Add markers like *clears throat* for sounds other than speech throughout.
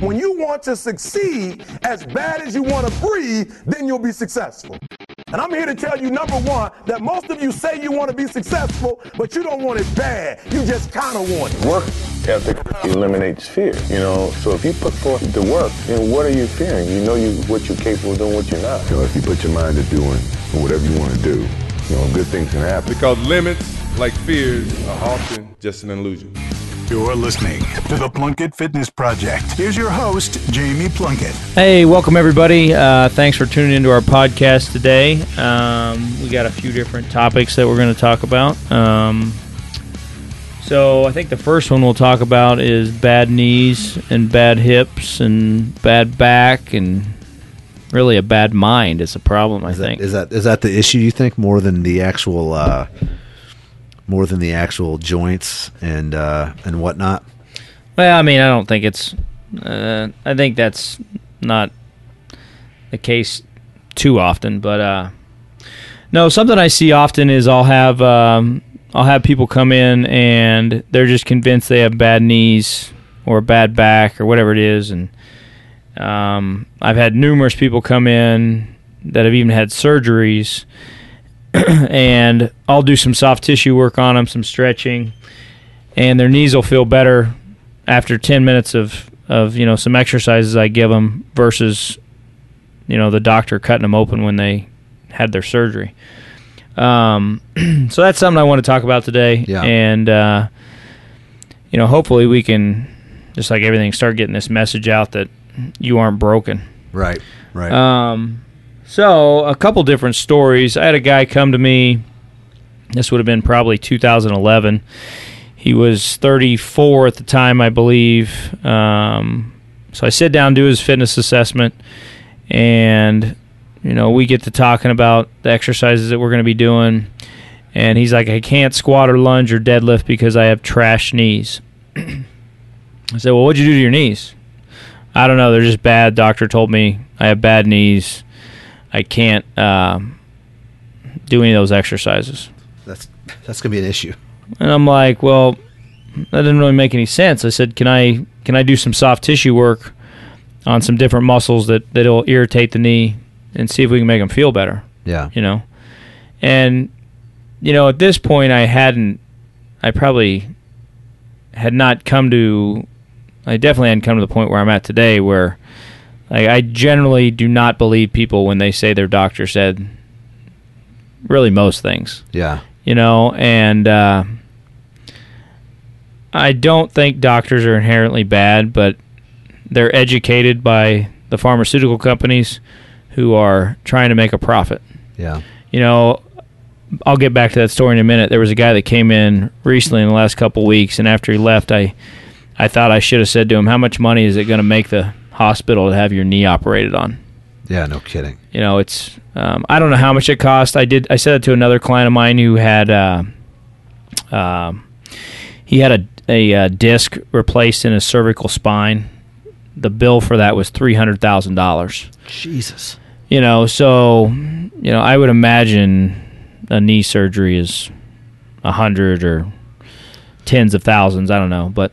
When you want to succeed as bad as you want to breathe, then you'll be successful. And I'm here to tell you, number one, that most of you say you want to be successful, but you don't want it bad. You just kind of want it. Work ethic eliminates fear, you know. So if you put forth the work, then what are you fearing? You know you what you're capable of doing, what you're not. You know, if you put your mind to doing whatever you want to do, you know, good things can happen. Because limits, like fears, are often just an illusion. You're listening to the Plunkett Fitness Project. Here's your host, Jamie Plunkett. Hey, welcome everybody. Uh, thanks for tuning into our podcast today. Um, we got a few different topics that we're going to talk about. Um, so I think the first one we'll talk about is bad knees and bad hips and bad back and really a bad mind is a problem. I Is that, think. is that is that the issue you think more than the actual uh, more than the actual joints and uh, and whatnot? Well, I mean, I don't think it's. Uh, I think that's not the case too often, but uh, no. Something I see often is I'll have um, I'll have people come in and they're just convinced they have bad knees or bad back or whatever it is, and um, I've had numerous people come in that have even had surgeries, *clears throat* and I'll do some soft tissue work on them, some stretching, and their knees will feel better after 10 minutes of, of you know some exercises I give them versus you know the doctor cutting them open when they had their surgery. Um, *clears throat* so that's something I want to talk about today, Yeah. and uh, you know hopefully we can just like everything start getting this message out that you aren't broken. Right, right. Um, so a couple different stories. I had a guy come to me. This would have been probably 2011. He was 34 at the time, I believe. Um, so I sit down, do his fitness assessment, and you know we get to talking about the exercises that we're going to be doing. And he's like, I can't squat or lunge or deadlift because I have trash knees. *clears throat* I said, Well, what'd you do to your knees? I don't know. They're just bad. Doctor told me I have bad knees. I can't um, do any of those exercises. that's that's gonna be an issue. And I'm like, well, that didn't really make any sense. I said, can I can I do some soft tissue work on some different muscles that that'll irritate the knee and see if we can make them feel better? Yeah, You know, and you know at this point I hadn't, I probably had not come to, I definitely hadn't come to the point where I'm at today where. Like I generally do not believe people when they say their doctor said really most things yeah, you know, and uh, I don't think doctors are inherently bad, but they're educated by the pharmaceutical companies who are trying to make a profit. yeah, You know, I'll get back to that story in a minute. There was a guy that came in recently in the last couple weeks, and after he left, I I thought I should have said to him, "How much money is it going to make the hospital to have your knee operated on?" yeah. No kidding. you know it's um, i don't know how much it cost i did i said it to another client of mine who had uh, um, he had a, a, uh disc replaced in his cervical spine the bill for that was $300000 Jesus. you know so you know i would imagine a knee surgery is a hundred or tens of thousands i don't know but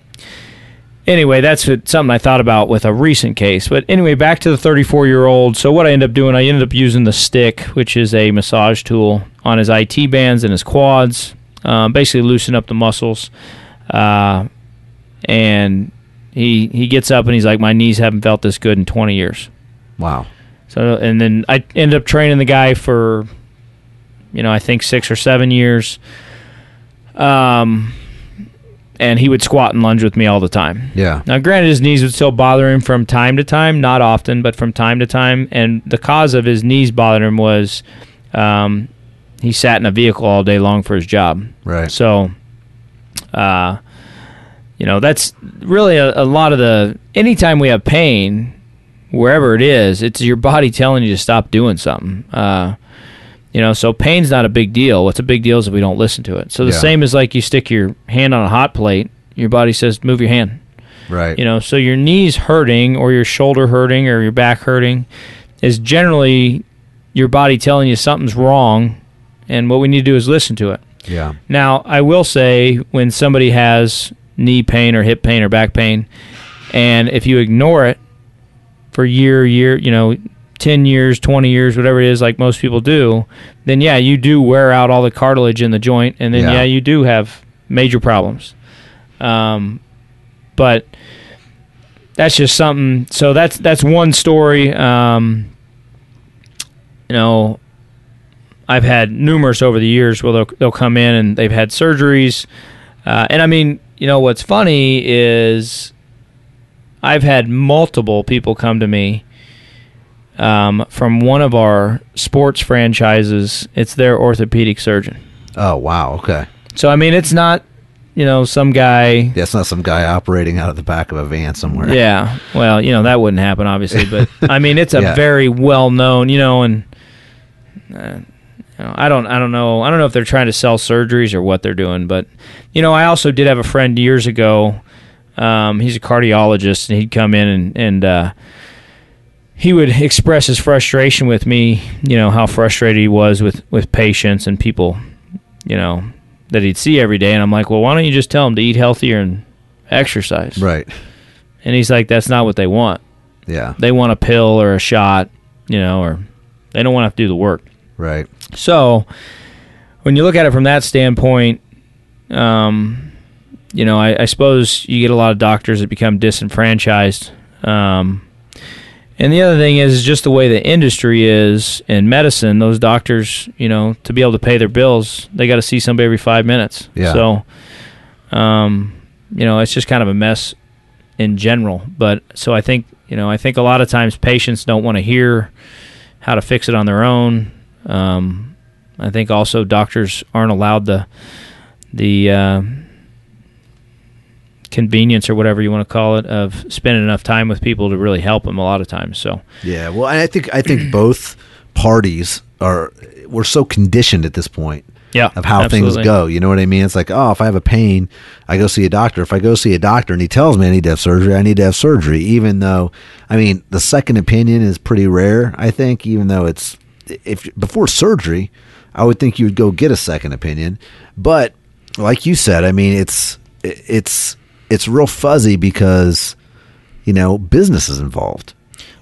anyway, that's something I thought about with a recent case. But anyway, back to the 34 year old. So what I ended up doing, I ended up using the stick, which is a massage tool, on his IT bands and his quads, um, basically loosen up the muscles. Uh, and he he gets up and he's like, my knees haven't felt this good in 20 years. Wow. So and then I ended up training the guy for, you know, I think six or seven years. Um, and he would squat and lunge with me all the time. Yeah. Now, granted, his knees would still bother him from time to time, not often, but from time to time. And the cause of his knees bothering him was um, he sat in a vehicle all day long for his job. Right. So, uh, you know, that's really a, a lot of the. Anytime we have pain, wherever it is, it's your body telling you to stop doing something. Uh, you know, so pain's not a big deal. What's a big deal is if we don't listen to it. So the Yeah. same as like you stick your hand on a hot plate, your body says move your hand. Right. You know, so your knees hurting or your shoulder hurting or your back hurting is generally your body telling you something's wrong, and what we need to do is listen to it. Yeah. Now, I will say when somebody has knee pain or hip pain or back pain, and if you ignore it for year year, you know, 10 years, 20 years, whatever it is, like most people do, then yeah, you do wear out all the cartilage in the joint, and then Yeah. yeah, you do have major problems. Um, but that's just something. So that's that's one story. Um, you know, I've had numerous over the years where they'll they'll come in and they've had surgeries, uh, and I mean, you know, what's funny is I've had multiple people come to me um, from one of our sports franchises. It's their orthopedic surgeon. Oh wow. Okay. So I mean, it's not you know some guy. That's not some guy operating out of the back of a van somewhere. Yeah, well, you know that wouldn't happen, obviously, but *laughs* I mean it's a Yeah. very well known, you know, and uh, you know, I don't, I don't know, I don't know if they're trying to sell surgeries or what they're doing, but you know, I also did have a friend years ago. Um, he's a cardiologist, and he'd come in and and uh, he would express his frustration with me, you know, how frustrated he was with with patients and people, you know, that he'd see every day, and I'm like, well, why don't you just tell them to eat healthier and exercise? Right. And he's like, that's not what they want. Yeah. They want a pill or a shot, you know, or they don't want to have to do the work. Right. So when you look at it from that standpoint, um, you know, I, I suppose you get a lot of doctors that become disenfranchised. Um, and the other thing is, is just the way the industry is in medicine. Those doctors, you know, to be able to pay their bills, they got to see somebody every five minutes. Yeah. So, um, you know, it's just kind of a mess in general. But so I think, you know, I think a lot of times patients don't want to hear how to fix it on their own. Um, I think also doctors aren't allowed the the uh, convenience or whatever you want to call it of spending enough time with people to really help them a lot of times. So Yeah. Well, I think I think both parties are we're so conditioned at this point yeah, of how absolutely. things go. You know what I mean? It's like, oh, if I have a pain, I go see a doctor. If I go see a doctor and he tells me I need to have surgery, I need to have surgery. Even though, I mean, the second opinion is pretty rare. I think, even though it's if before surgery, I would think you would go get a second opinion. But like you said, I mean, it's it's it's real fuzzy because you know business is involved.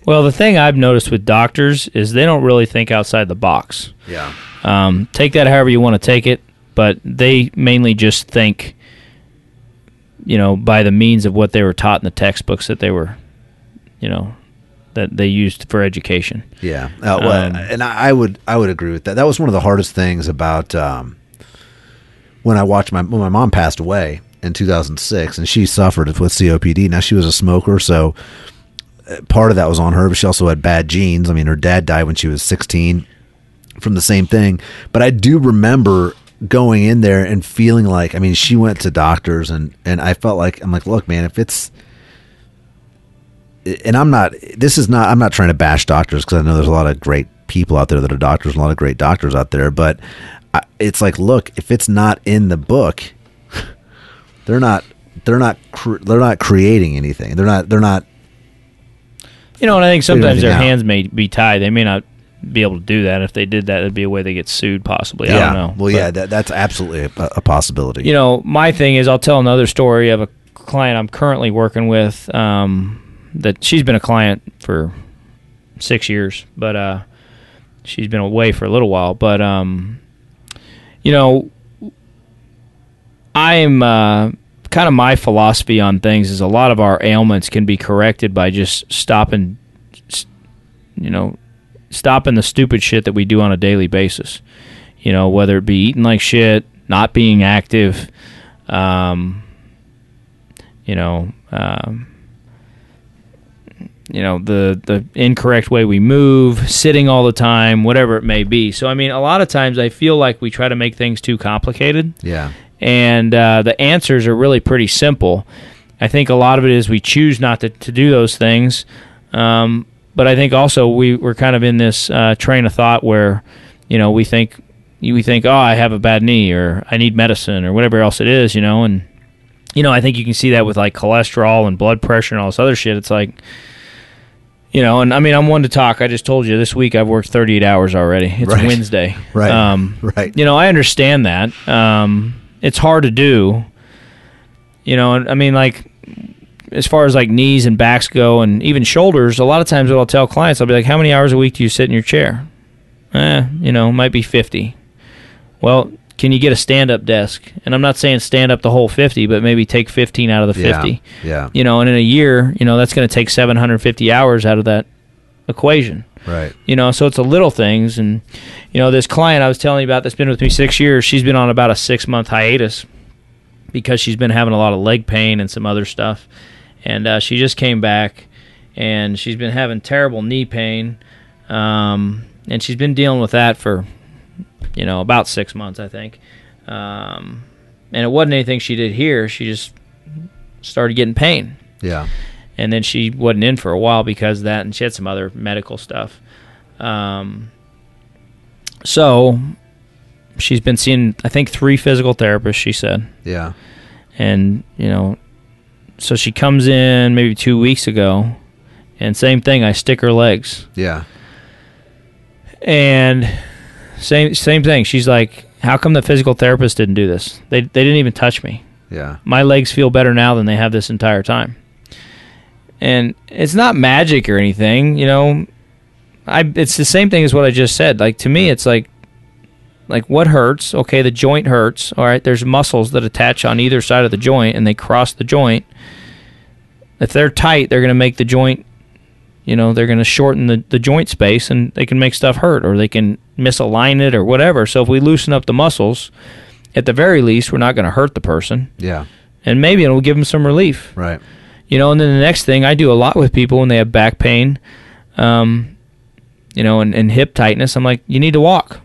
Well, the thing I've noticed with doctors is they don't really think outside the box. Yeah. Um, take that however you want to take it, but they mainly just think, you know, by the means of what they were taught in the textbooks that they were, you know, that they used for education. Yeah, uh, well, Um, and I, I would I would agree with that. That was one of the hardest things about um, when I watched my when my mom passed away in 2006, and she suffered with COPD. Now she was a smoker, so uh, part of that was on her, but she also had bad genes. I mean, her dad died when she was 16 from the same thing. But I do remember going in there and feeling like I mean, she went to doctors, and and I felt like I'm like, look, man, if it's and I'm not. This is not. I'm not trying to bash doctors because I know there's a lot of great people out there that are doctors, a lot of great doctors out there. But it's like, look, if it's not in the book, they're not. They're not. Cr- they're not creating anything. They're not. They're not. You know, and I think sometimes their out. hands may be tied. They may not be able to do that. If they did that, it'd be a way they get sued, possibly. I don't know. Well, But- yeah. That, that's absolutely a, a possibility. you know, my thing is I'll tell another story of a client I'm currently working with. Um, that she's been a client for six years, but uh, she's been away for a little while. But um, you know, I'm uh, kind of my philosophy on things is a lot of our ailments can be corrected by just stopping, you know, stopping the stupid shit that we do on a daily basis. You know, whether it be eating like shit, not being active, um, you know, um, you know the the incorrect way we move, sitting all the time, whatever it may be. So I mean, a lot of times I feel like we try to make things too complicated yeah. And uh, the answers are really pretty simple. I think a lot of it is we choose not to, to do those things, um, but I think also we we're kind of in this uh, train of thought where, you know, we think we think, oh, I have a bad knee or I need medicine or whatever else it is, you know, and you know, I think you can see that with like cholesterol and blood pressure and all this other shit. It's like, you know, and I mean, I'm one to talk. I just told you this week I've worked 38 hours already. It's Right. Wednesday, *laughs* Right. Um, Right. You know, I understand that. Um, it's hard to do. You know, and I mean, like as far as like knees and backs go, and even shoulders, a lot of times what I'll tell clients, I'll be like, "How many hours a week do you sit in your chair?" Eh, you know, might be fifty. Well, can you get a stand-up desk? And I'm not saying stand up the whole fifty, but maybe take fifteen out of the 50. Yeah, yeah. You know, and in a year, you know, that's going to take 750 hours out of that equation. Right. You know, so it's the little things. And, you know, this client I was telling you about that's been with me six years, she's been on about a six month hiatus because she's been having a lot of leg pain and some other stuff. And uh, she just came back and she's been having terrible knee pain. Um, and she's been dealing with that for, you know, about six months, I think. Um, and it wasn't anything she did here. She just started getting pain Yeah. And then she wasn't in for a while because of that, and she had some other medical stuff. Um, so she's been seeing, I think, three physical therapists. She said, Yeah. and you know, so she comes in maybe two weeks ago, and same thing. I stick her legs, Yeah. and same same thing. She's like, "How come the physical therapist didn't do this? They they didn't even touch me." Yeah. my legs feel better now than they have this entire time. And it's not magic or anything, you know. I it's the same thing as what I just said. Like to me it's like like what hurts? Okay, the joint hurts. All right, there's muscles that attach on either side of the joint and they cross the joint. If they're tight, they're going to make the joint you know, they're going to shorten the, the joint space and they can make stuff hurt or they can misalign it or whatever. So if we loosen up the muscles, at the very least, we're not going to hurt the person Yeah. and maybe it'll give them some relief. Right. You know, and then the next thing I do a lot with people when they have back pain, um, you know, and, and hip tightness, I'm like, you need to walk.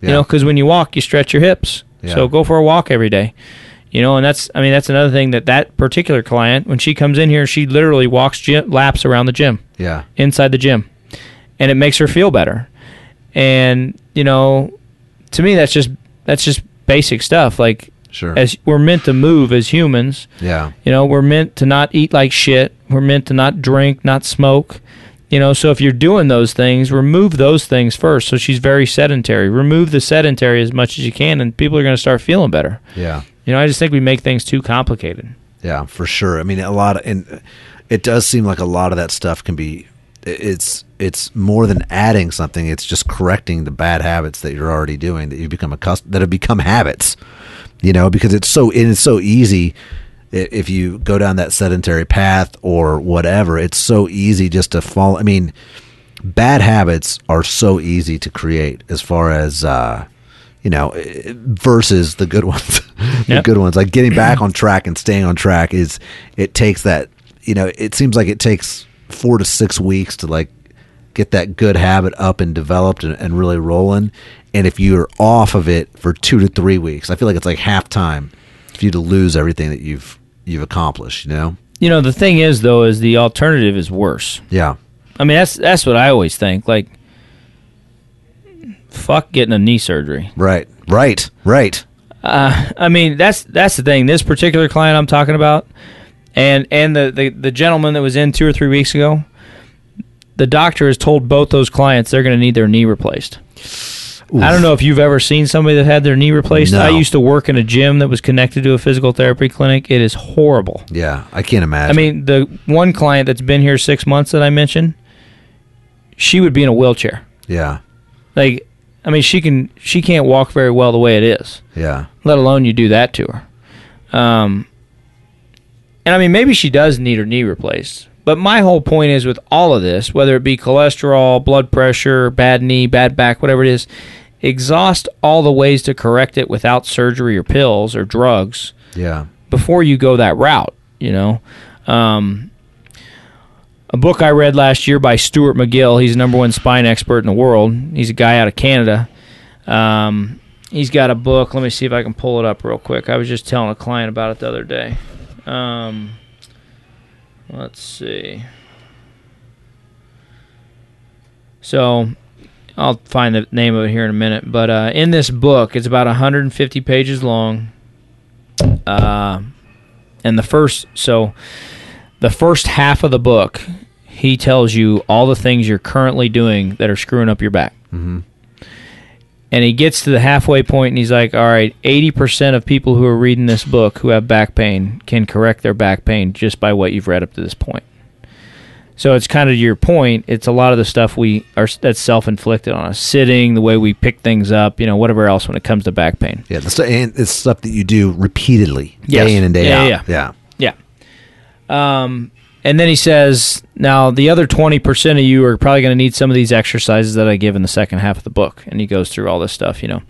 You know, because when you walk, you stretch your hips. Yeah. So go for a walk every day. You know, and that's, I mean, that's another thing that that particular client, when she comes in here, she literally walks gym, laps around the gym Yeah. inside the gym and it makes her feel better and you know to me that's just that's just basic stuff like Sure. as we're meant to move as humans Yeah. you know we're meant to not eat like shit we're meant to not drink not smoke you know so if you're doing those things remove those things first so she's very sedentary remove the sedentary as much as you can and people are going to start feeling better Yeah. you know i just think we make things too complicated Yeah, for sure. I mean, a lot of, and it does seem like a lot of that stuff can be. It's it's more than adding something. It's just correcting the bad habits that you're already doing that you become accustomed that have become habits. You know, because it's so it's so easy if you go down that sedentary path or whatever. It's so easy just to fall. I mean, bad habits are so easy to create as far as. uh you know, versus the good *laughs* ones. the Yep. good ones. Like getting back on track and staying on track is it takes that you know, it seems like it takes four to six weeks to like get that good habit up and developed and, and really rolling. And if you're off of it for two to three weeks, I feel like it's like half time for you to lose everything that you've you've accomplished, you know? you know the thing is though is the alternative is worse Yeah. I mean, that's that's what I always think. Like, fuck getting a knee surgery. Right. Right. Right. Uh, I mean, that's that's the thing. This particular client I'm talking about, and and the the, the gentleman that was in two or three weeks ago, the doctor has told both those clients they're going to need their knee replaced. I don't know if you've ever seen somebody that had their knee replaced. No. I used to work in a gym that was connected to a physical therapy clinic. It is horrible. Yeah. I can't imagine. I mean, the one client that's been here six months that I mentioned, she would be in a wheelchair. yeah. Like, I mean, she can she can't walk very well the way it is. Yeah. Let alone you do that to her. Um, and I mean, maybe she does need her knee replaced. But my whole point is with all of this, whether it be cholesterol, blood pressure, bad knee, bad back, whatever it is, exhaust all the ways to correct it without surgery or pills or drugs Yeah. before you go that route. You know, um, a book I read last year by Stuart McGill. He's the number one spine expert in the world. He's a guy out of Canada. Um, he's got a book. Let me see if I can pull it up real quick. I was just telling a client about it the other day. Um, let's see. So I'll find the name of it here in a minute. But uh, in this book, it's about 150 pages long. Uh, and the first, so the first half of the book, he tells you all the things you're currently doing that are screwing up your back. Mm-hmm. And he gets to the halfway point and he's like, "All right, 80% of people who are reading this book who have back pain can correct their back pain just by what you've read up to this point." So it's kind of your point. It's a lot of the stuff we are that's self-inflicted on us, sitting, the way we pick things up, you know, whatever else when it comes to back pain. Yeah, the and it's stuff that you do repeatedly, Yes. day in and day Yeah, out. yeah, yeah. Yeah. Um, and then he says, now the other 20% of you are probably going to need some of these exercises that I give in the second half of the book. And he goes through all this stuff, you know.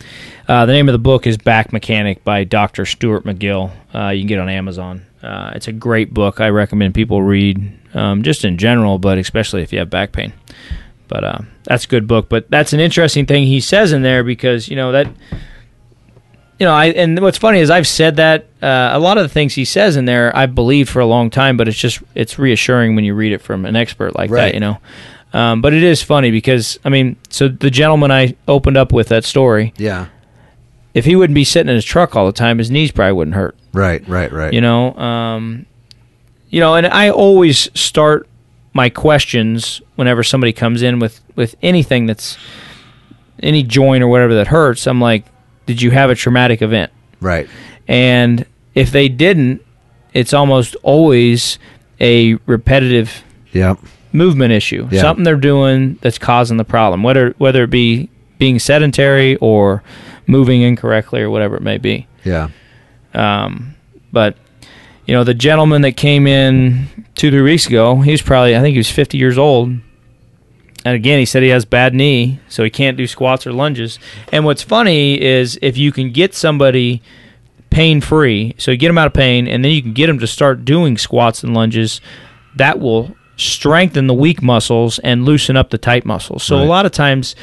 Uh, the name of the book is Back Mechanic by Dr. Stuart McGill. Uh, you can get on Amazon. Uh, it's a great book. I recommend people read um, just in general, but especially if you have back pain. But uh, that's a good book. But that's an interesting thing he says in there because, you know, that you know, I and what's funny is I've said that uh, a lot of the things he says in there I've believed for a long time, but it's just it's reassuring when you read it from an expert like Right. that, you know. Um, but it is funny because I mean, so the gentleman I opened up with that story, Yeah. if he wouldn't be sitting in his truck all the time, his knees probably wouldn't hurt, Right, right, right. you know. Um, you know, and I always start my questions whenever somebody comes in with with anything that's any joint or whatever that hurts. I'm like, did you have a traumatic event? right. And if they didn't, it's almost always a repetitive movement issue. Yeah. Something they're doing that's causing the problem, whether whether it be being sedentary or moving incorrectly or whatever it may be. Yeah. Um, but you know, the gentleman that came in two three weeks ago, he was probably I think he was 50 years old. And again, he said he has bad knee, so he can't do squats or lunges. And what's funny is if you can get somebody pain free, so you get them out of pain, and then you can get them to start doing squats and lunges, that will strengthen the weak muscles and loosen up the tight muscles. So a lot of times,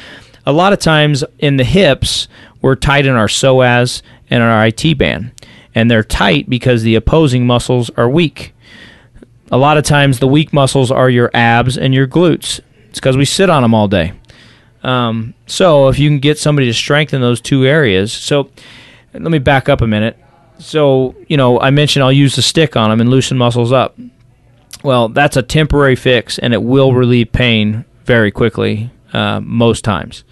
a lot of times in the hips, we're tight in our psoas and our IT band, and they're tight because the opposing muscles are weak. A lot of times, the weak muscles are your abs and your glutes. It's because we sit on them all day. Um, so if you can get somebody to strengthen those two areas, so let me back up a minute. So you know, I mentioned I'll use the stick on them and loosen muscles up. Well, that's a temporary fix, and it will relieve pain very quickly uh, most times.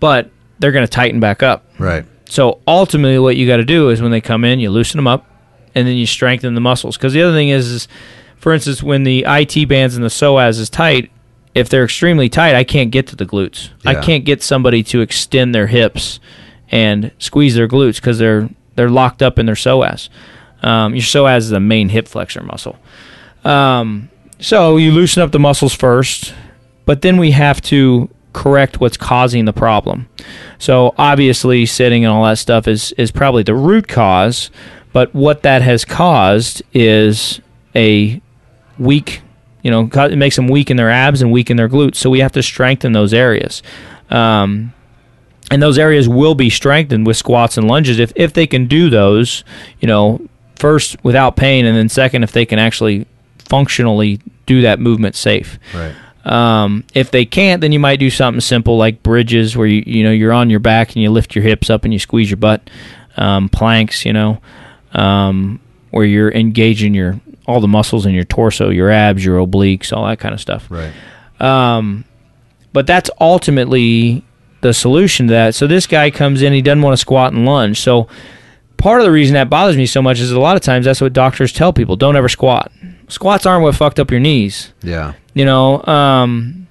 But they're going to tighten back up. Right. So ultimately, what you got to do is when they come in, you loosen them up, and then you strengthen the muscles. Because the other thing is, is, for instance, when the IT bands and the psoas is tight, if they're extremely tight, I can't get to the glutes. I can't get somebody to extend their hips and squeeze their glutes because they're they're locked up in their psoas. Um, your psoas is the main hip flexor muscle. Um, so you loosen up the muscles first, but then we have to correct what's causing the problem. So obviously, sitting and all that stuff is is probably the root cause, but what that has caused is a weak, you know, it makes them weak in their abs and weak in their glutes. So we have to strengthen those areas. Um, and those areas will be strengthened with squats and lunges if, if they can do those, you know, first without pain, and then second if they can actually functionally do that movement safe. Right. Um, if they can't, then you might do something simple like bridges, where you you know you're on your back and you lift your hips up and you squeeze your butt. Um, planks, you know, um, where you're engaging your all the muscles in your torso, your abs, your obliques, all that kind of stuff. Right. Um, but that's ultimately the solution to that. So this guy comes in, he doesn't want to squat and lunge. So part of the reason that bothers me so much is a lot of times that's what doctors tell people: don't ever squat. Squats aren't what fucked up your knees. Yeah. You know, um,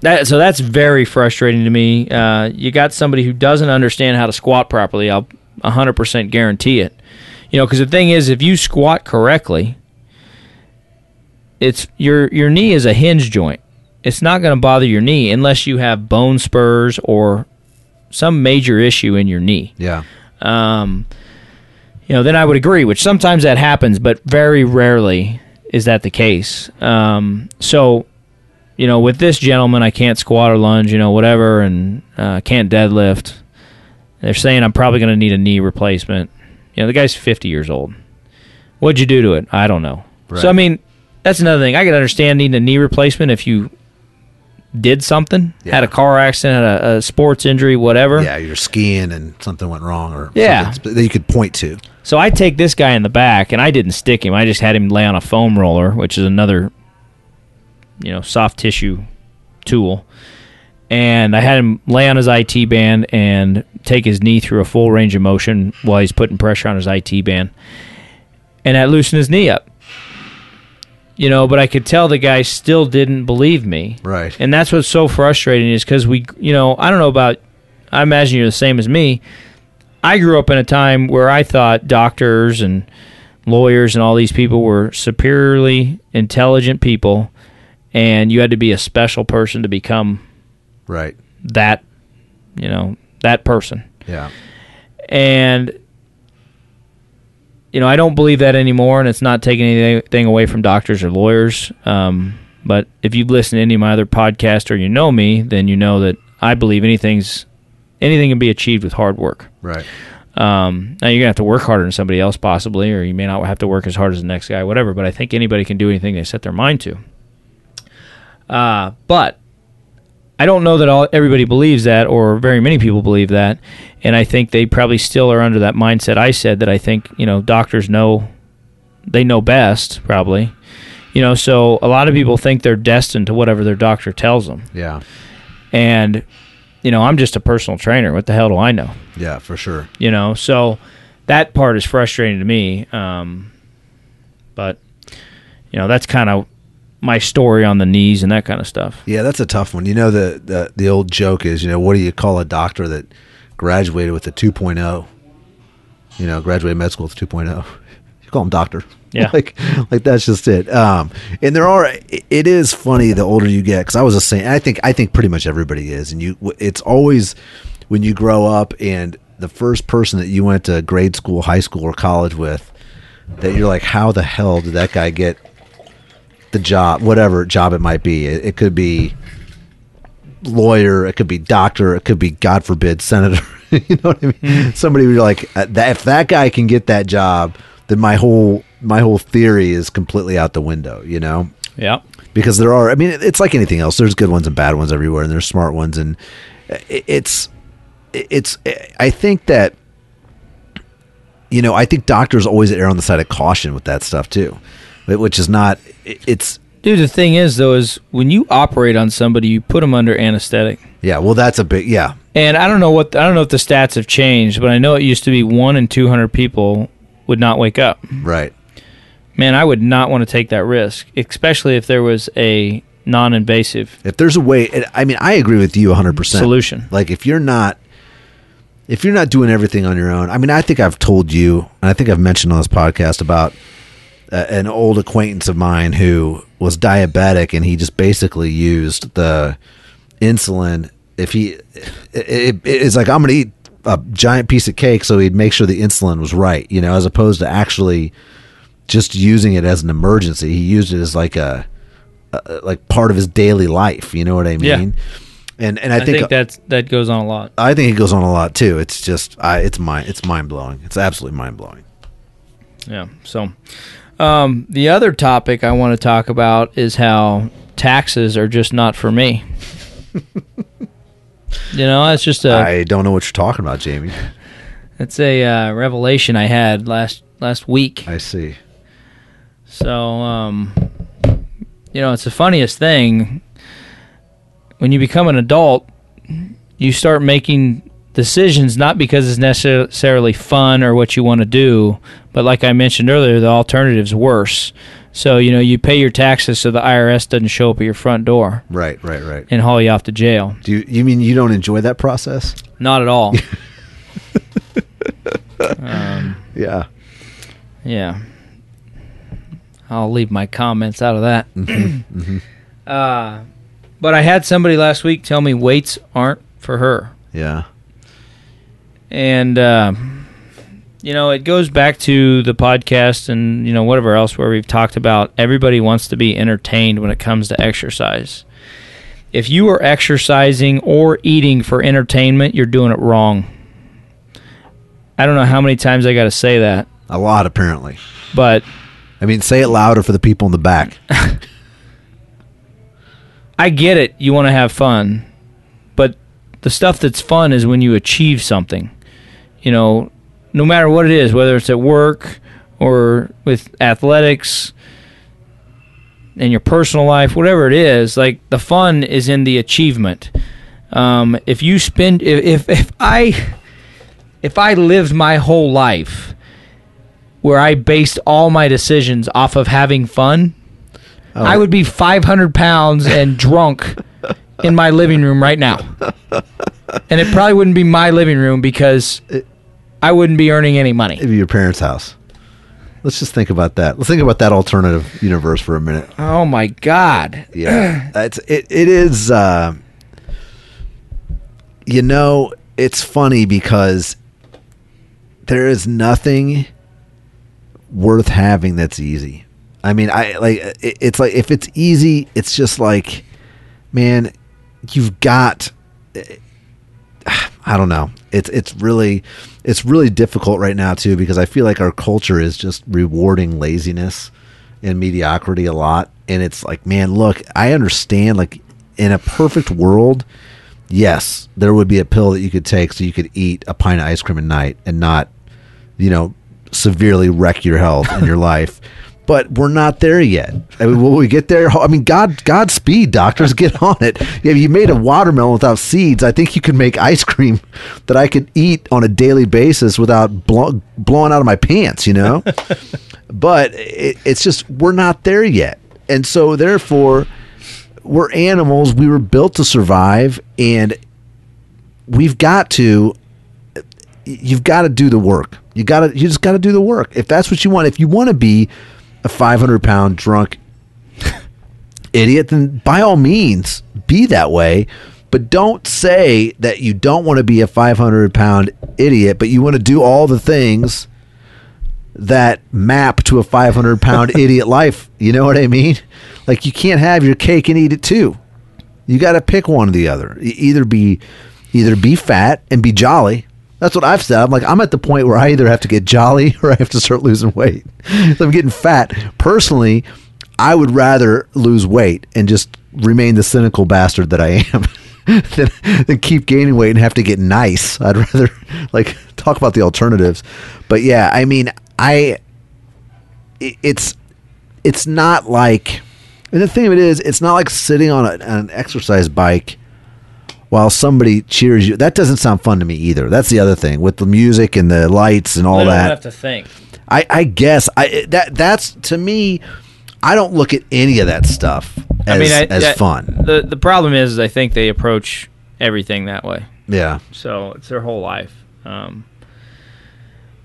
that so that's very frustrating to me. Uh, you got somebody who doesn't understand how to squat properly. I'll 100% guarantee it. You know, because the thing is, if you squat correctly, it's your your knee is a hinge joint. It's not going to bother your knee unless you have bone spurs or some major issue in your knee Yeah. um, you know, then I would agree. Which sometimes that happens, but very rarely is that the case. Um, so, you know, with this gentleman, I can't squat or lunge, you know, whatever, and uh, can't deadlift. They're saying I'm probably going to need a knee replacement. You know, the guy's 50 years old. What'd you do to it? I don't know. Right. So I mean, that's another thing. I can understand needing a knee replacement if you did something, had a car accident, had a, a sports injury, whatever. Yeah, you're skiing and something went wrong or Yeah. something that you could point to. So I take this guy in the back, and I didn't stick him. I just had him lay on a foam roller, which is another, you know, soft tissue tool. And I had him lay on his IT band and take his knee through a full range of motion while he's putting pressure on his IT band, and that loosened his knee up. You know, but I could tell the guy still didn't believe me. Right. And that's what's so frustrating is because we, you know, I don't know about, I imagine you're the same as me. I grew up in a time where I thought doctors and lawyers and all these people were superiorly intelligent people, and you had to be a special person to become Right. that, you know, that person. Yeah. And you know, I don't believe that anymore, and it's not taking anything away from doctors or lawyers. Um, but if you've listened to any of my other podcasts or you know me, then you know that I believe anything's anything can be achieved with hard work. Right. Um, now you're gonna have to work harder than somebody else, possibly, or you may not have to work as hard as the next guy, whatever. But I think anybody can do anything they set their mind to. Uh, but I don't know that all everybody believes that, or very many people believe that, and I think they probably still are under that mindset. I said that I think you know doctors know they know best, probably. You know, so a lot of people think they're destined to whatever their doctor tells them, Yeah. and you know, I'm just a personal trainer. What the hell do I know? Yeah, for sure. you know so that part is frustrating to me um, but you know that's kind of my story on the knees and that kind of stuff Yeah, that's a tough one. You know the the the old joke is, you know, what do you call a doctor that graduated with a 2.0? You know, graduated med school with a 2.0. *laughs* You call him doctor. Yeah. *laughs* like like that's just it. Um and there are it is funny the older you get cuz I was a saying I think I think pretty much everybody is and you it's always when you grow up and the first person that you went to grade school, high school or college with that you're like how the hell did that guy get the job, whatever job it might be. It, it could be lawyer, it could be doctor, it could be God forbid senator. *laughs* you know what I mean? Somebody would you're like, uh, if that guy can get that job, then my whole my whole theory is completely out the window. You know? yeah because there are i mean it's like anything else there's good ones and bad ones everywhere and there's smart ones and it's it's i think that you know i think doctors always err on the side of caution with that stuff too which is not it's dude the thing is though is when you operate on somebody you put them under anesthetic. Yeah well that's a big yeah. And i don't know what i don't know if the stats have changed but i know it used to be 1 in 200 people would not wake up. Right. Man i would not want to take that risk especially if there was a non-invasive if there's a way i mean i agree with you 100% Solution. like if you're not if you're not doing everything on your own i mean i think i've told you and i think i've mentioned on this podcast about uh, an old acquaintance of mine who was diabetic and he just basically used the insulin if he it, it, it's like i'm gonna eat a giant piece of cake so he'd make sure the insulin was right you know as opposed to actually just using it as an emergency he used it as like a, a like part of his daily life you know what i mean Yeah. and and i, i think, that's that goes on a lot I think it goes on a lot too. It's just, I, it's mind, it's mind blowing. It's absolutely mind blowing. Yeah. So, um, the other topic I want to talk about is how taxes are just not for me. you know, that's just a I don't know what you're talking about, Jamie. it's a uh, revelation I had last last week. I see. So, um, you know, it's the funniest thing when you become an adult. You start making decisions not because it's necessarily fun or what you want to do, but like I mentioned earlier, the alternative's worse. So, you know, you pay your taxes so the IRS doesn't show up at your front door Right, right, right. and haul you off to jail. Do you, you mean you don't enjoy that process? Not at all. *laughs* Um, yeah. Yeah. I'll leave my comments out of that. Mm-hmm, mm-hmm. Uh, but I had somebody last week tell me weights aren't for her. Yeah. And, uh, you know, it goes back to the podcast and, you know, whatever else where we've talked about everybody wants to be entertained when it comes to exercise. If you are exercising or eating for entertainment, you're doing it wrong. I don't know how many times I got to say that, A lot, apparently. but I mean, say it louder for the people in the back. *laughs* I get it. You want to have fun, but the stuff that's fun is when you achieve something. You know, no matter what it is, whether it's at work or with athletics in your personal life, whatever it is, like the fun is in the achievement. Um, if you spend, if, if if I if I lived my whole life where I based all my decisions off of having fun, I would be 500 pounds and drunk in my living room right now. *laughs* *laughs* And it probably wouldn't be my living room because I wouldn't be earning any money. Maybe your parents' house. Let's just think about that. Let's think about that alternative universe for a minute. Oh my god. Yeah, *clears throat* it's it. It is. Uh, you know, it's funny because there is nothing worth having that's easy. I mean, I like it, it's like if it's easy, it's just like, man, you've got. I don't know. It's it's really it's really difficult right now too because I feel like our culture is just rewarding laziness and mediocrity a lot and it's like man look I understand like in a perfect world yes there would be a pill that you could take so you could eat a pint of ice cream a night and not you know severely wreck your health and your *laughs* life but we're not there yet. I mean, will we get there? I mean, God, Godspeed, doctors, get on it. If you made a watermelon without seeds, I think you could make ice cream that I could eat on a daily basis without blow, blowing out of my pants. You know, *laughs* but it, it's just we're not there yet, and so therefore, we're animals. We were built to survive, and we've got to you've got to do the work. You got to you just got to do the work. If that's what you want, if you want to be a 500 pound drunk idiot, then by all means be that way. But don't say that you don't want to be a 500 pound idiot, but you want to do all the things that map to a 500 pound *laughs* idiot life. You know what I mean? Like you can't have your cake and eat it too. You got to pick one or the other. Either be either be fat and be jolly. That's what I've said. I'm like I'm at the point where I either have to get jolly *laughs* or I have to start losing weight. So I'm getting fat. Personally, I would rather lose weight and just remain the cynical bastard that I am. *laughs* than, than keep gaining weight and have to get nice. I'd *laughs* rather like talk about the alternatives. But yeah, I mean, I it's it's not like and the thing of it is it's not like sitting on, a, on an exercise bike while somebody cheers you that doesn't sound fun to me either that's the other thing with the music and the lights and all I don't that have to think. I, I guess I that that's to me I don't look at any of that stuff as, I mean, I, as I- fun The the problem is, I think they approach everything that way. yeah So it's their whole life. Um,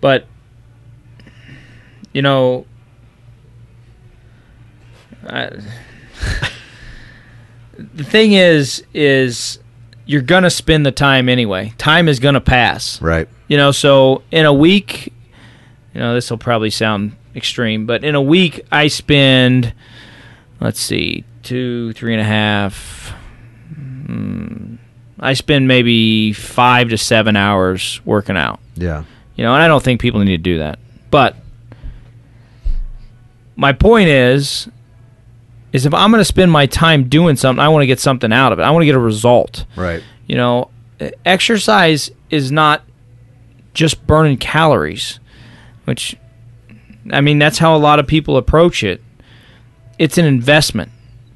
but you know, I, *laughs* the thing is, is you're gonna spend the time anyway. Time is gonna pass. right You know, so in a week, you know, this will probably sound extreme, but in a week, I spend, let's see, two, three and a half. mm, I spend maybe five to seven hours working out. yeah You know, and I don't think people need to do that. But my point is, is if I'm going to spend my time doing something, I want to get something out of it. I want to get a result. Right. You know exercise is not just burning calories which i mean that's how a lot of people approach it. It's an investment.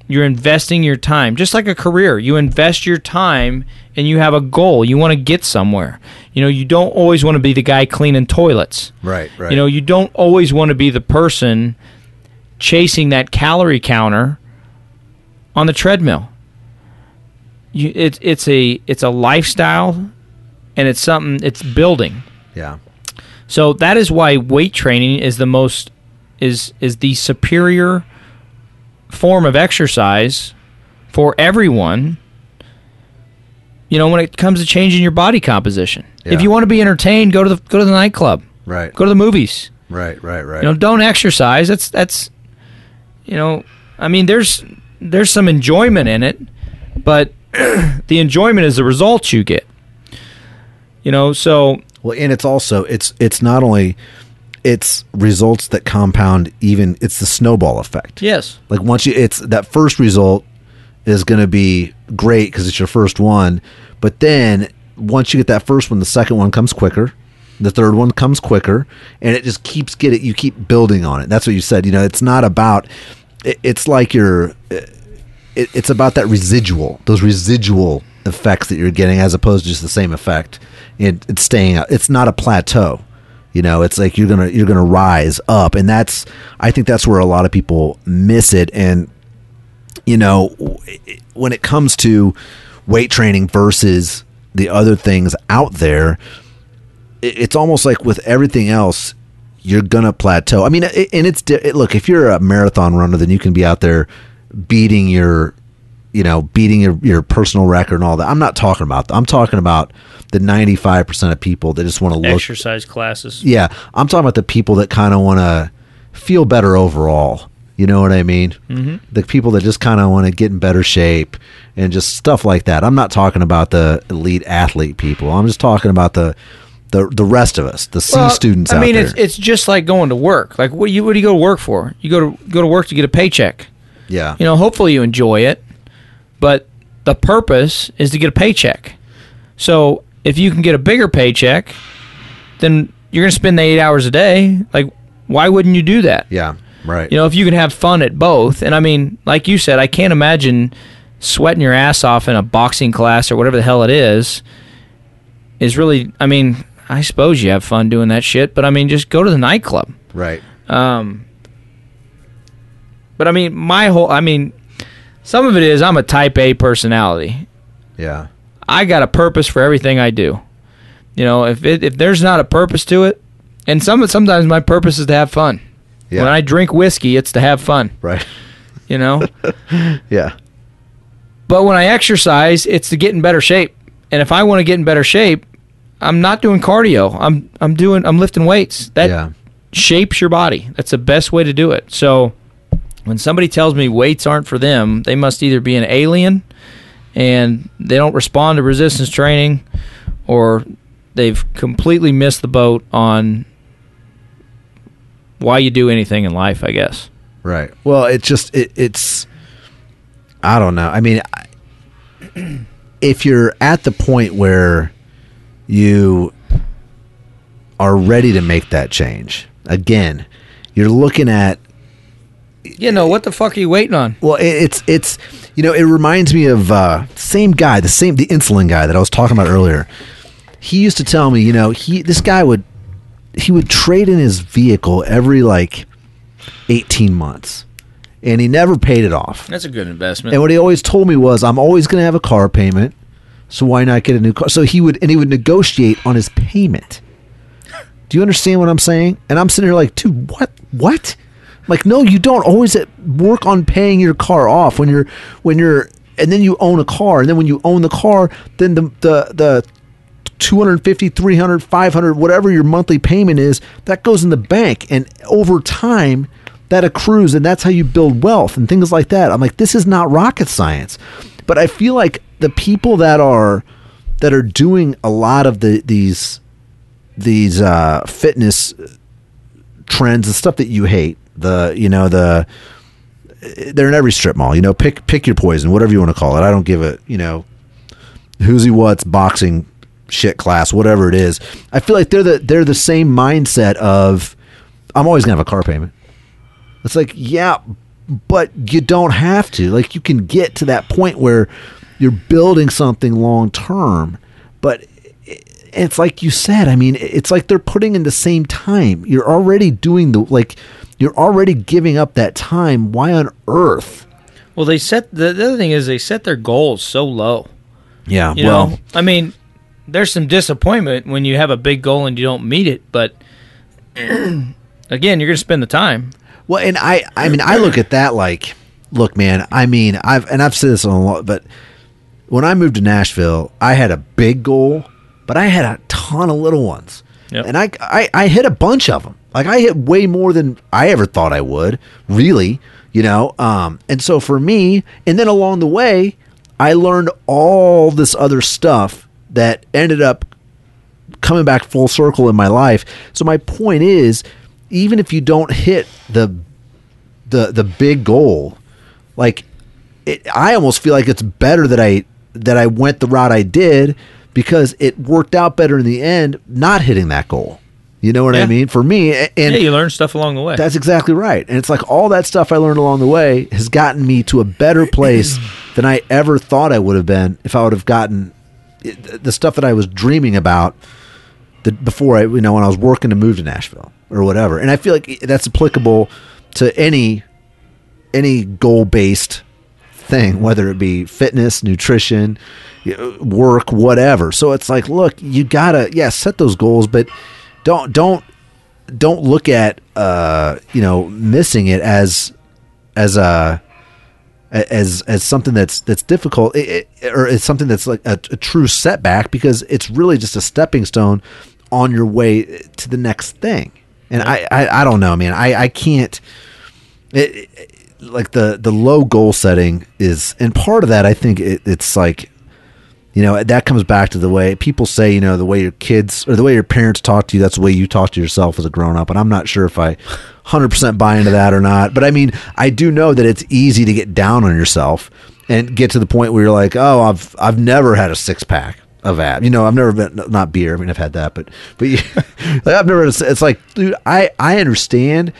You're investing your time just like a career. You invest your time and you have a goal. You want to get somewhere. You know you don't always want to be the guy cleaning toilets. Right right. You know, you don't always want to be the person chasing that calorie counter on the treadmill. You, it, it's a it's a lifestyle, and it's something it's building. yeah So that is why weight training is the most is is the superior form of exercise for everyone. You know, when it comes to changing your body composition. Yeah. If you want to be entertained, go to the go to the nightclub. right Go to the movies right right right you know don't exercise that's that's you know i mean there's there's some enjoyment in it but *clears throat* the enjoyment is the results you get you know so Well, and it's also it's it's not only it's results that compound even it's the snowball effect. yes Like once you it's that first result is going to be great cuz it's your first one, but then once you get that first one, the second one comes quicker. The third one comes quicker, and it just keeps getting. You keep building on it. That's what you said. You know, it's not about. It, it's like you're. It, it's about that residual. Those residual effects that you're getting as opposed to just the same effect. It, it's staying. It's not a plateau. You know, it's like you're gonna you're gonna rise up, and that's I think that's where a lot of people miss it. And you know, when it comes to weight training versus the other things out there, it's almost like with everything else, you're gonna plateau. I mean, it, and it's it, look if you're a marathon runner, then you can be out there beating your, you know, beating your your personal record and all that. I'm not talking about that. I'm talking about the 95 percent of people that just want to look. Exercise classes. Yeah, I'm talking about the people that kind of want to feel better overall. You know what I mean? Mm-hmm. The people that just kind of want to get in better shape and just stuff like that. I'm not talking about the elite athlete people. I'm just talking about the the the rest of us, the C Well, students I out mean, there. it's it's just like going to work. Like, what do you what do you go to work for? You go to go to work to get a paycheck. yeah, You know, hopefully you enjoy it, but the purpose is to get a paycheck. So if you can get a bigger paycheck, then you're going to spend the eight hours a day. Like, why wouldn't you do that? yeah, right. You know, if you can have fun at both. And I mean, like you said, I can't imagine sweating your ass off in a boxing class or whatever the hell it is. Is really, I mean, I suppose you have fun doing that shit, but I mean, just go to the nightclub. right. Um, but I mean, my whole, I mean, some of it is I'm a type A personality. Yeah, I got a purpose for everything I do. You know, if it, if there's not a purpose to it, and some sometimes my purpose is to have fun. Yeah. When I drink whiskey, it's to have fun. right. You know, *laughs* Yeah, but when I exercise, it's to get in better shape. And if I want to get in better shape, I'm not doing cardio. I'm I'm doing I'm lifting weights. That yeah, shapes your body. That's the best way to do it. So when somebody tells me weights aren't for them, they must either be an alien and they don't respond to resistance training or they've completely missed the boat on why you do anything in life, I guess. right. Well, it's just it, it's. I don't know. I mean, I- *clears throat* if you're at the point where you are ready to make that change, again, you're looking at You know, what the fuck are you waiting on? Well, it, it's it's you know it reminds me of uh, same guy, the same the insulin guy that I was talking about earlier. He used to tell me, you know, he this guy would he would trade in his vehicle every like eighteen months, and he never paid it off. That's a good investment. And what he always told me was, I'm always going to have a car payment, so why not get a new car? So he would, and he would negotiate on his payment. Do you understand what I'm saying? And I'm sitting here like, dude, what? What? Like, no, you don't always work on paying your car off when you're when you're, and then you own a car, and then when you own the car, then the the the 250 300 500 whatever your monthly payment is that goes in the bank and over time that accrues and that's how you build wealth and things like that i'm like this is not rocket science but i feel like the people that are that are doing a lot of the these these uh fitness trends and stuff that you hate the you know the they're in every strip mall you know pick pick your poison whatever you want to call it. I don't give a you know who's he what's boxing shit class whatever it is. I feel like they're the they're the same mindset of i'm always gonna have a car payment. It's like yeah but you don't have to. Like you can get to that point where you're building something long term but it's like you said i mean it's like they're putting in the same time. You're already doing the like you're already giving up that time. Why on earth? Well, they set the, the other thing is they set their goals so low. yeah You well. Know, I mean, there's some disappointment when you have a big goal and you don't meet it, but *clears throat* again, you're going to spend the time. Well, and I, I mean, I look at that like, look, man. I mean, I've and I've said this on a lot, but when I moved to Nashville, I had a big goal, but I had a ton of little ones, Yep. and I, I, I hit a bunch of them. Like I hit way more than I ever thought I would, really, you know. Um, and so for me, and then along the way, I learned all this other stuff that ended up coming back full circle in my life. So my point is, even if you don't hit the the the big goal, like it, I almost feel like it's better that I that I went the route I did because it worked out better in the end not hitting that goal. You You know what I mean? For me, and yeah, you learn stuff along the way. that's exactly right. And it's like all that stuff I learned along the way has gotten me to a better place *clears throat* than I ever thought I would have been if I would have gotten the stuff that I was dreaming about the, before I, you know, when I was working to move to Nashville or whatever. And I feel like that's applicable to any any goal based thing, whether it be fitness, nutrition, work, whatever. So it's like, look, you gotta, yeah, set those goals, but don't don't don't look at uh you know missing it as as a as as something that's that's difficult it, it- or it's something that's like a, a true setback because it's really just a stepping stone on your way to the next thing. And I, I i don't know man. I i can't it, it- like the the low goal setting is and part of that i think it, it's like you know that comes back to the way people say you know the way your kids or the way your parents talk to you that's the way you talk to yourself as a grown up and i'm not sure if i 100% buy into that or not. But i mean i do know that it's easy to get down on yourself and get to the point where you're like oh i've i've never had a six pack of ab you know i've never been not beer i mean i've had that but but *laughs* you, like i've never it's like dude i i understand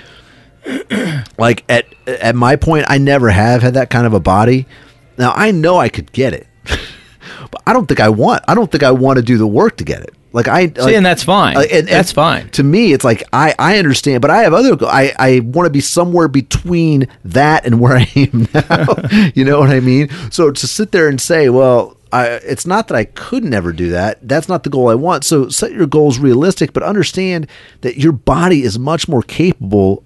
*clears throat* like at at my point i never have had that kind of a body. Now i know i could get it *laughs* but i don't think i want i don't think i want to do the work to get it. Like i See, and that's fine. and- and that's fine. to me it's like i i understand but i have other i i want to be somewhere between that and where i am *laughs* now. You know what i mean? So to sit there and say well I, it's not that I could never do that. That's not the goal I want. So set your goals realistic, but understand that your body is much more capable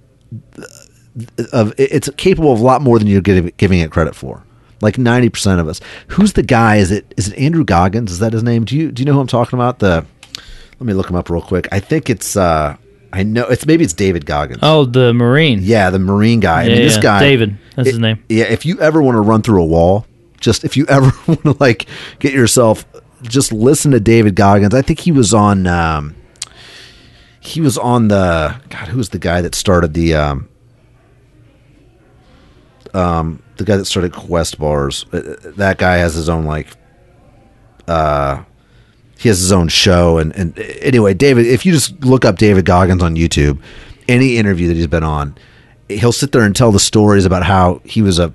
of it's capable of a lot more than you're giving, giving it credit for. Like ninety percent of us. Who's the guy? Is it is it Andrew Goggins? Is that his name? Do you do you know who I'm talking about? The let me look him up real quick. I think it's uh I know it's maybe it's David Goggins. Oh, the Marine. Yeah, the Marine guy. I mean, Yeah, this guy, David. That's it- his name. Yeah, if you ever want to run through a wall, just if you ever *laughs* want to like get yourself, just listen to David Goggins. I think he was on. um He was on the God. Who was the guy that started the um um the guy that started Quest bars? Uh, That guy has his own like uh he has his own show and, and anyway david if you just look up david goggins on youtube any interview that he's been on he'll sit there and tell the stories about how he was a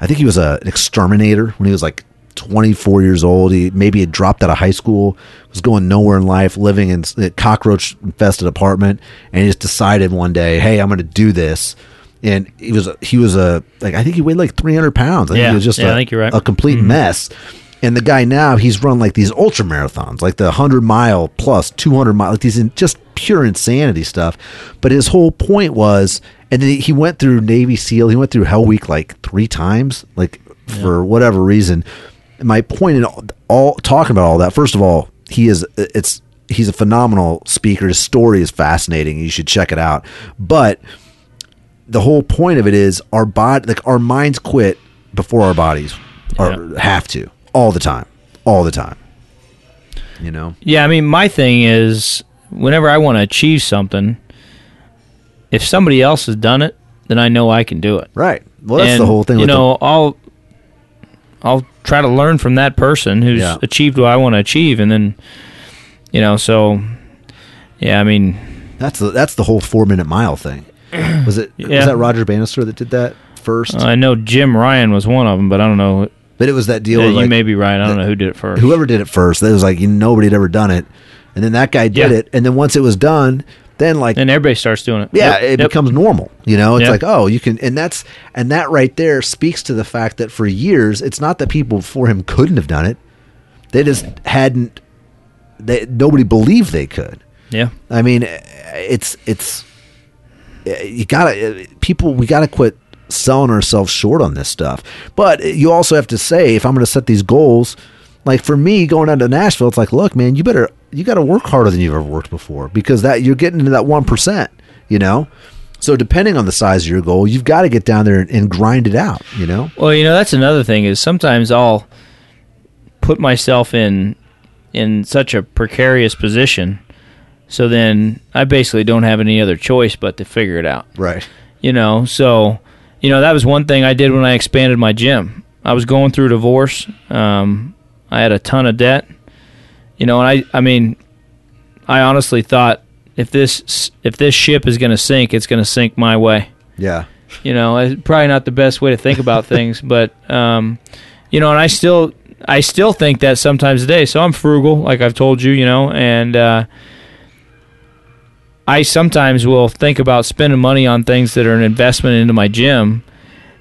i think he was a, an exterminator when he was like 24 years old. He maybe had dropped out of high school was going nowhere in life living in a cockroach infested apartment and he just decided one day hey i'm going to do this. And he was he was a like i think he weighed like 300 pounds. I think Yeah. he was just Yeah, a, I think you're right. a complete mm-hmm. mess. And the guy now, he's run like these ultra marathons, like the 100 mile plus 200 mile, like these in just pure insanity stuff. But his whole point was, and then he went through Navy SEAL, he went through Hell Week like three times, like for whatever reason. My point in all, all talking about all that, first of all, he is, it's, he's a phenomenal speaker. His story is fascinating. You should check it out. But the whole point of it is our body, like our minds quit before our bodies are have to all the time, all the time. You know, Yeah, I mean, my thing is whenever I want to achieve something, if somebody else has done it, then I know I can do it. right? Well, that's And, the whole thing. You know, I'll I'll try to learn from that person who's Yeah. achieved what I want to achieve, and then you know, so yeah, I mean, that's the that's the whole four minute mile thing. *clears throat* Was it? Yeah. Was that Roger Bannister that did that first? I know Jim Ryun was one of them, but I don't know. but it was that deal. Yeah, you like, may be right. I don't know who did it first. whoever did it first, that was like you nobody had ever done it, and then that guy did Yeah. it, and then once it was done, then like and everybody starts doing it. yeah Yep, it yep. becomes normal you know it's Yeah. like oh you can and that's and that right there speaks to the fact that for years it's not that people before him couldn't have done it they just hadn't they nobody believed they could yeah. i mean it's it's you gotta people we gotta quit selling ourselves short on this stuff but you also have to say if i'm gonna set these goals like for me going down to nashville it's like look man you better you gotta work harder than you've ever worked before because that you're getting into that 1% you know so depending on the size of your goal you've got to get down there and, and grind it out you know Well, you know, that's another thing is sometimes I'll put myself in in such a precarious position, so then I basically don't have any other choice but to figure it out. right You know, so you know that was one thing I did when I expanded my gym. I was going through a divorce. Um, I had a ton of debt. You know, and I I mean, I honestly thought if this if this ship is going to sink, it's going to sink my way. Yeah. You know, it's probably not the best way to think about *laughs* things, but um, you know, and I still I still think that sometimes today. So I'm frugal, like I've told you, you know, and uh, I sometimes will think about spending money on things that are an investment into my gym,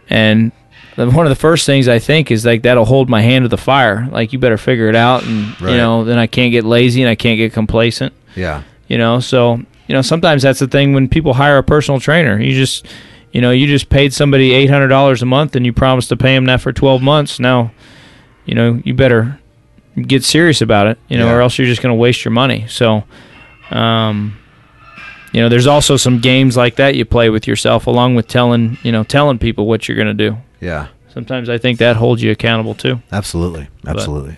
and one of the first things I think is like that'll hold my hand to the fire. Like you better figure it out, and Right. you know, then I can't get lazy and I can't get complacent Yeah. you know so you know sometimes that's the thing when people hire a personal trainer you just you know you just paid somebody $800 a month and you promised to pay them that for 12 months now you know you better get serious about it you know Yeah. or else you're just going to waste your money so um you know there's also some games like that you play with yourself along with telling you know telling people what you're going to do Yeah. sometimes i think that holds you accountable too Absolutely. Absolutely.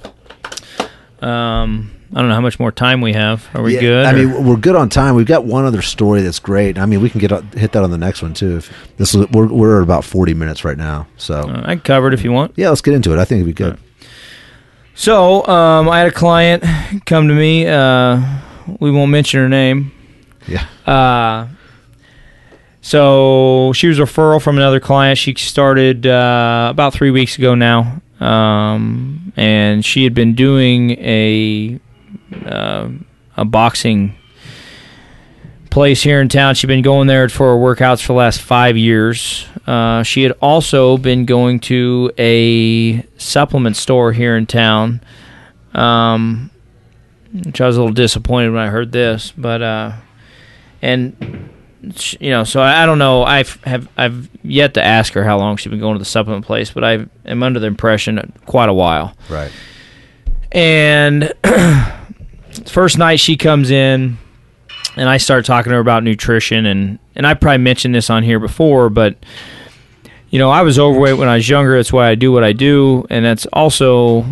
um i don't know how much more time we have are we Yeah, good I or- mean, we're good on time. We've got one other story that's great. I mean, we can get hit that on the next one too. If this is, we're we're at about forty minutes right now. So uh, i can cover it if you want yeah, let's get into it. I think it'd be good. So, um, I had a client come to me. Uh, we won't mention her name. Yeah. Uh, so she was a referral from another client. She started uh, about three weeks ago now, um, and she had been doing a uh, a boxing place here in town. She'd been going there for workouts for the last five years. Uh, she had also been going to a supplement store here in town, um, which I was a little disappointed when I heard this. But uh, and you know, so I, don't know. I've have I've yet to ask her how long she's been going to the supplement place, but I am under the impression quite a while. Right. And *clears throat* first night she comes in, and I start talking to her about nutrition, and and I probably mentioned this on here before, but you know I was overweight when I was younger. That's why I do what I do, and that's also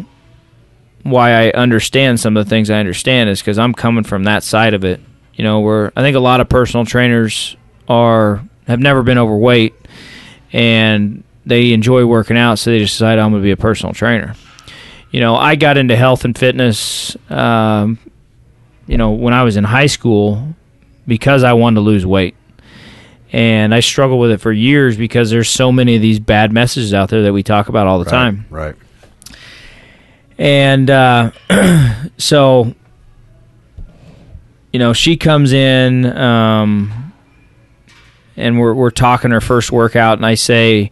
why I understand some of the things I understand is because I'm coming from that side of it. You know, where I think a lot of personal trainers are have never been overweight, and they enjoy working out, so they just decide I'm going to be a personal trainer you know, I got into health and fitness, um, you know, when I was in high school because I wanted to lose weight. And I struggled with it for years because there's so many of these bad messages out there that we talk about all the time. Right. And uh, *clears throat* so, you know, she comes in, um, and we're we're talking her first workout, and I say,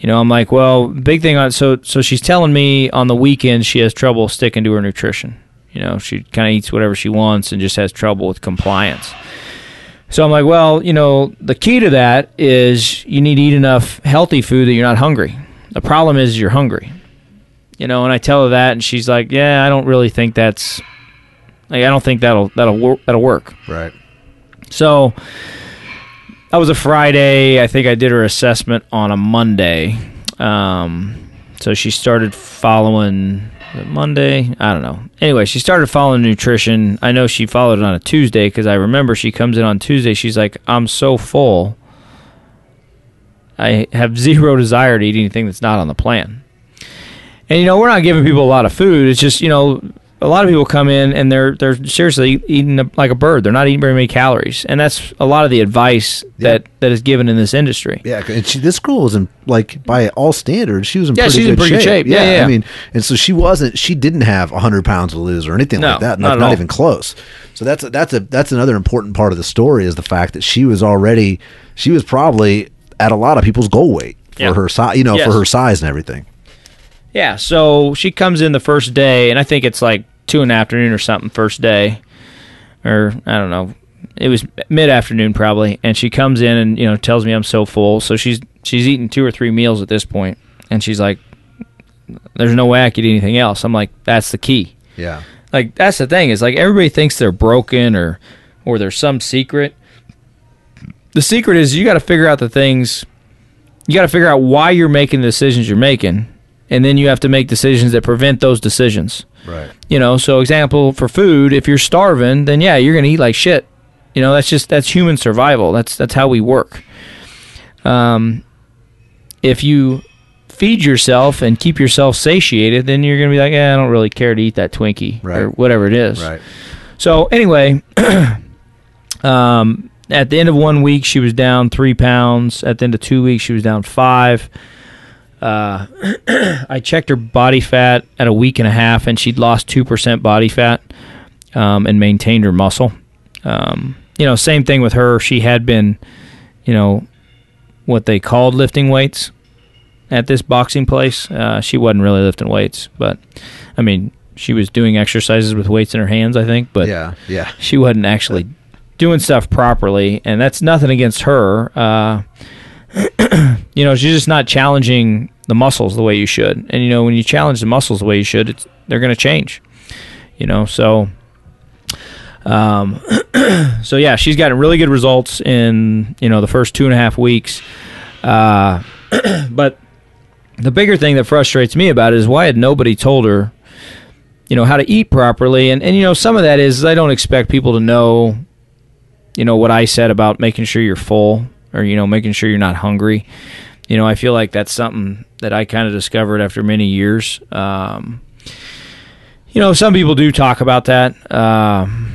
you know, I'm like, well, big thing on so so she's telling me on the weekends she has trouble sticking to her nutrition. You know, she kind of eats whatever she wants and just has trouble with compliance. So I'm like, well, you know, the key to that is you need to eat enough healthy food that you're not hungry. The problem is you're hungry you know and i tell her that and she's like yeah i don't really think that's like i don't think that'll that'll work that'll work. Right. so that was a friday. I think i did her assessment on a monday. Um, so she started following monday? I don't know. Anyway she started following nutrition. I know she followed it on a tuesday because i remember she comes in on tuesday. She's like i'm so full. I have zero *laughs* desire to eat anything that's not on the plan. And you know, we're not giving people a lot of food. It's just you know, a lot of people come in and they're they're seriously eating a, like a bird. They're not eating very many calories, and that's a lot of the advice that that is given in this industry. Yeah, and she, this girl was in like by all standards, she was in Yeah, pretty she's good in pretty good shape. Yeah, yeah, yeah. I mean, and so she wasn't. She didn't have hundred pounds to lose or anything No, like that. not not all. even close. So that's a, that's a that's another important part of the story is the fact that she was already she was probably at a lot of people's goal weight for Yeah. her size, you know, Yes. for her size and everything. Yeah, so she comes in the first day, and I think it's like two in the afternoon or something. First day, or I don't know. It was mid afternoon probably, and she comes in and you know tells me I'm so full. So she's she's eating two or three meals at this point, and she's like, "There's no way I could eat anything else." I'm like, "That's the key." Yeah, Like that's the thing is like everybody thinks they're broken or or there's some secret. The secret is you got to figure out the things. You got to figure out why you're making the decisions you're making, and then you have to make decisions that prevent those decisions. Right. You know, so example for food, if you're starving, then yeah, you're gonna eat like shit. You know, that's just that's human survival. That's that's how we work. Um, if you feed yourself and keep yourself satiated, then you're gonna be like, eh, I don't really care to eat that Twinkie Right. or whatever it is. Right. So anyway, *clears throat* Um, at the end of one week, she was down three pounds. At the end of two weeks, she was down five. Uh, *clears throat* I checked her body fat at a week and a half, and she'd lost two percent body fat um, and maintained her muscle. Um, you know, same thing with her. She had been, you know, what they called lifting weights at this boxing place. Uh, she wasn't really lifting weights, but I mean, she was doing exercises with weights in her hands, I think. But Yeah, yeah. she wasn't actually doing stuff properly, and that's nothing against her. Uh, *clears throat* you know, she's just not challenging the muscles the way you should. And you know, when you challenge the muscles the way you should, they're going to change. You know, so um, *clears throat* so yeah, she's gotten really good results in you know the first two and a half weeks. Uh, *clears throat* but the bigger thing that frustrates me about it is why had nobody told her, you know, how to eat properly? And and you know, some of that is I don't expect people to know, you know, what I said about making sure you're full or you know making sure you're not hungry. You know, I feel like that's something that I kind of discovered after many years. Um, you know, some people do talk about that, um,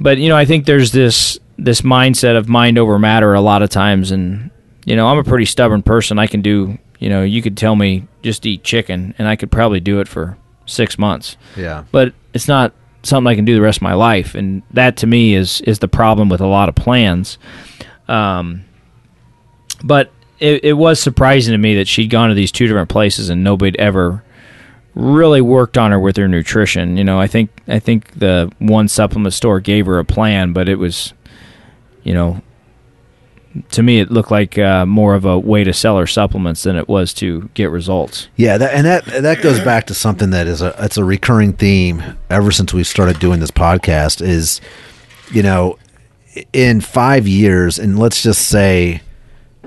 but you know, I think there's this this mindset of mind over matter a lot of times, and you know, I'm a pretty stubborn person. I can do, you know, you could tell me just eat chicken, and I could probably do it for six months Yeah. but it's not something I can do the rest of my life, and that to me is is the problem with a lot of plans. Um, but it, it was surprising to me that she'd gone to these two different places and nobody'd ever really worked on her with her nutrition. You know, I think I think the one supplement store gave her a plan, but it was, you know, to me it looked like uh, more of a way to sell her supplements than it was to get results. Yeah, that, and that that goes back to something that is a it's a recurring theme ever since we started doing this podcast. Is you know, in five years, and let's just say,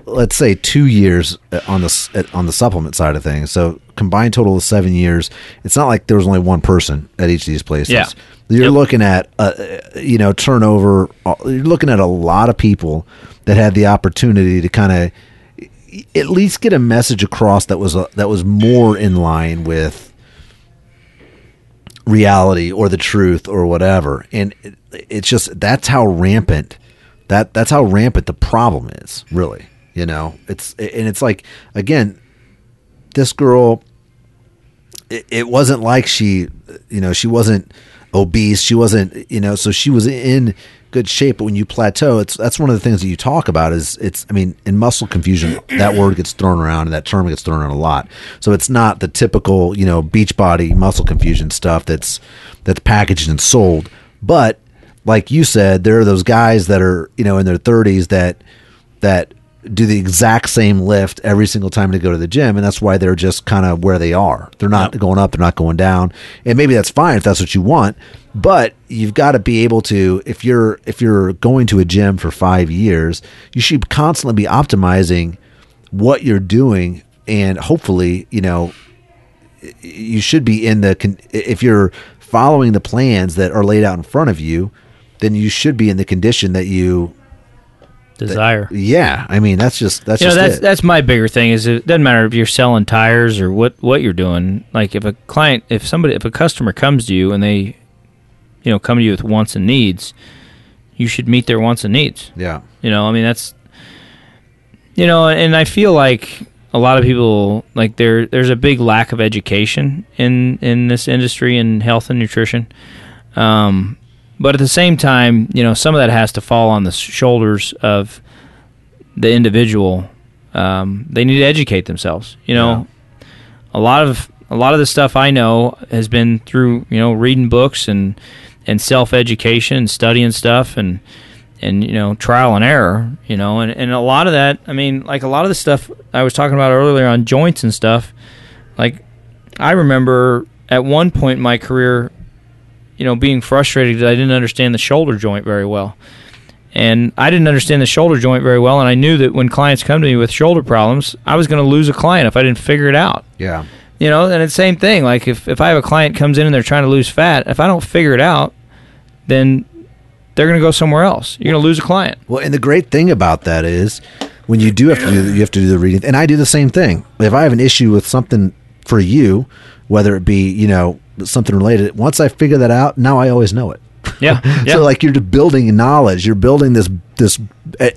let's say two years on the on the supplement side of things. So combined total of seven years. It's not like there was only one person at each of these places. Yeah. You're Yep. looking at, uh, you know, turnover. uh, You're looking at a lot of people that had the opportunity to kind of at least get a message across that was a, that was more in line with reality or the truth or whatever. And it, it's just that's how rampant that that's how rampant the problem is. Really, you know, it's and it's like again, this girl. It, it wasn't like she, you know, she wasn't obese. She wasn't, you know, so she was in good shape. But when you plateau, it's that's one of the things that you talk about. Is it's, I mean, in muscle confusion, that word gets thrown around and that term gets thrown around a lot. So it's not the typical, you know, beach body muscle confusion stuff that's that's packaged and sold. But like you said, there are those guys that are, you know, in their 30s that that do the exact same lift every single time to go to the gym, and that's why they're just kind of where they are. They're not going up, they're not going down, and maybe that's fine if that's what you want. But you've got to be able to if you're if you're going to a gym for five years, you should constantly be optimizing what you're doing, and hopefully, you know, you should be in the con- if you're following the plans that are laid out in front of you, then you should be in the condition that you Desire. yeah, I mean that's just that's you know that's it. that's my bigger thing is it doesn't matter if you're selling tires or what what you're doing like if a client if somebody if a customer comes to you and they you know come to you with wants and needs you should meet their wants and needs yeah, you know i mean that's you know and i feel like a lot of people like there there's a big lack of education in in this industry in health and nutrition um but at the same time you know some of that has to fall on the shoulders of the individual. Um, they need to educate themselves you know? A lot of a lot of the stuff i know has been through you know reading books and and self education and studying stuff and and you know trial and error you know? And, and a lot of that i mean like a lot of the stuff i was talking about earlier on joints and stuff like i remember at one point in my career you know being frustrated that i didn't understand the shoulder joint very well and i didn't understand the shoulder joint very well and i knew that when clients come to me with shoulder problems i was going to lose a client if i didn't figure it out yeah, you know, and it's the same thing. Like if, if I have a client comes in and they're trying to lose fat, if I don't figure it out, then they're going to go somewhere else. You're going to lose a client. Well, and the great thing about that is when you do have to do you have to do the reading, and I do the same thing. If I have an issue with something for you, whether it be you know something related, once I figure that out, now I always know it. Yeah, *laughs* yeah. so like you're just building knowledge. You're building this this,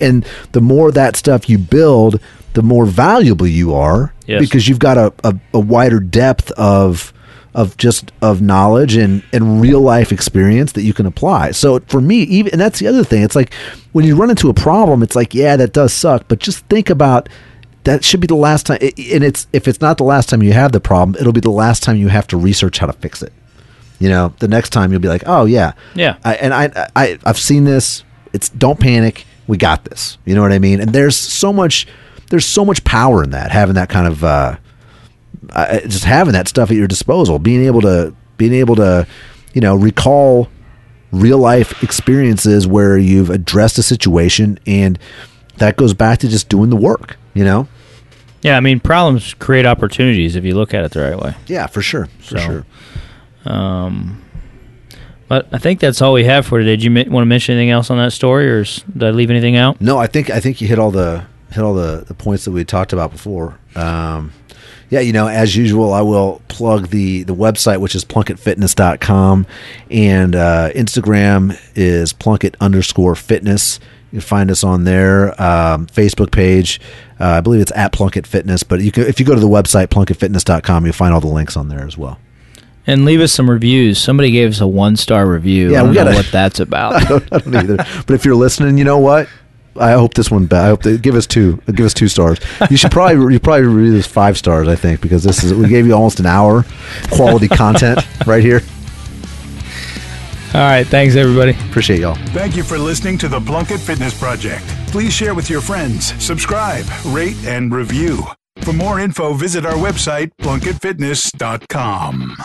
and the more that stuff you build, the more valuable you are Yes. because you've got a, a, a wider depth of of just of knowledge and and real life experience that you can apply. So for me, even and that's the other thing. It's like when you run into a problem, it's like yeah, that does suck, but just think about that should be the last time and it's if it's not the last time you have the problem, it'll be the last time you have to research how to fix it. You know, the next time you'll be like, "Oh yeah, Yeah. I, and I, I, I've seen this. It's don't panic. We got this. You know what I mean? And there's so much, there's so much power in that. Having that kind of, uh, uh, just having that stuff at your disposal, being able to, being able to, you know, recall real life experiences where you've addressed a situation, and that goes back to just doing the work. You know? Yeah, I mean, problems create opportunities if you look at it the right way. Yeah, for sure, for So- sure. Um, but I think that's all we have for today. Did you want to mention anything else on that story, or did I leave anything out? No, I think I think you hit all the hit all the, the points that we talked about before. Um, yeah, you know, as usual, I will plug the the website, which is plunkettfitness.com, and uh, Instagram is plunkett underscore fitness. You can find us on their Um, Facebook page, uh, I believe it's at Plunkett Fitness, but you can, if you go to the website plunkettfitness.com, you'll find all the links on there as well. And leave us some reviews. Somebody gave us a one star review. Yeah, I don't we gotta- what that's about. *laughs* I don't either. But if you're listening, you know what? I hope this one. I hope they give us two. Give us two stars. You should probably you probably review this five stars. I think because this is we gave you almost an hour quality content *laughs* right here. All right, thanks everybody. Appreciate y'all. Thank you for listening to the Plunkett Fitness Project. Please share with your friends, subscribe, rate, and review. For more info, visit our website, plunkettfitness.com.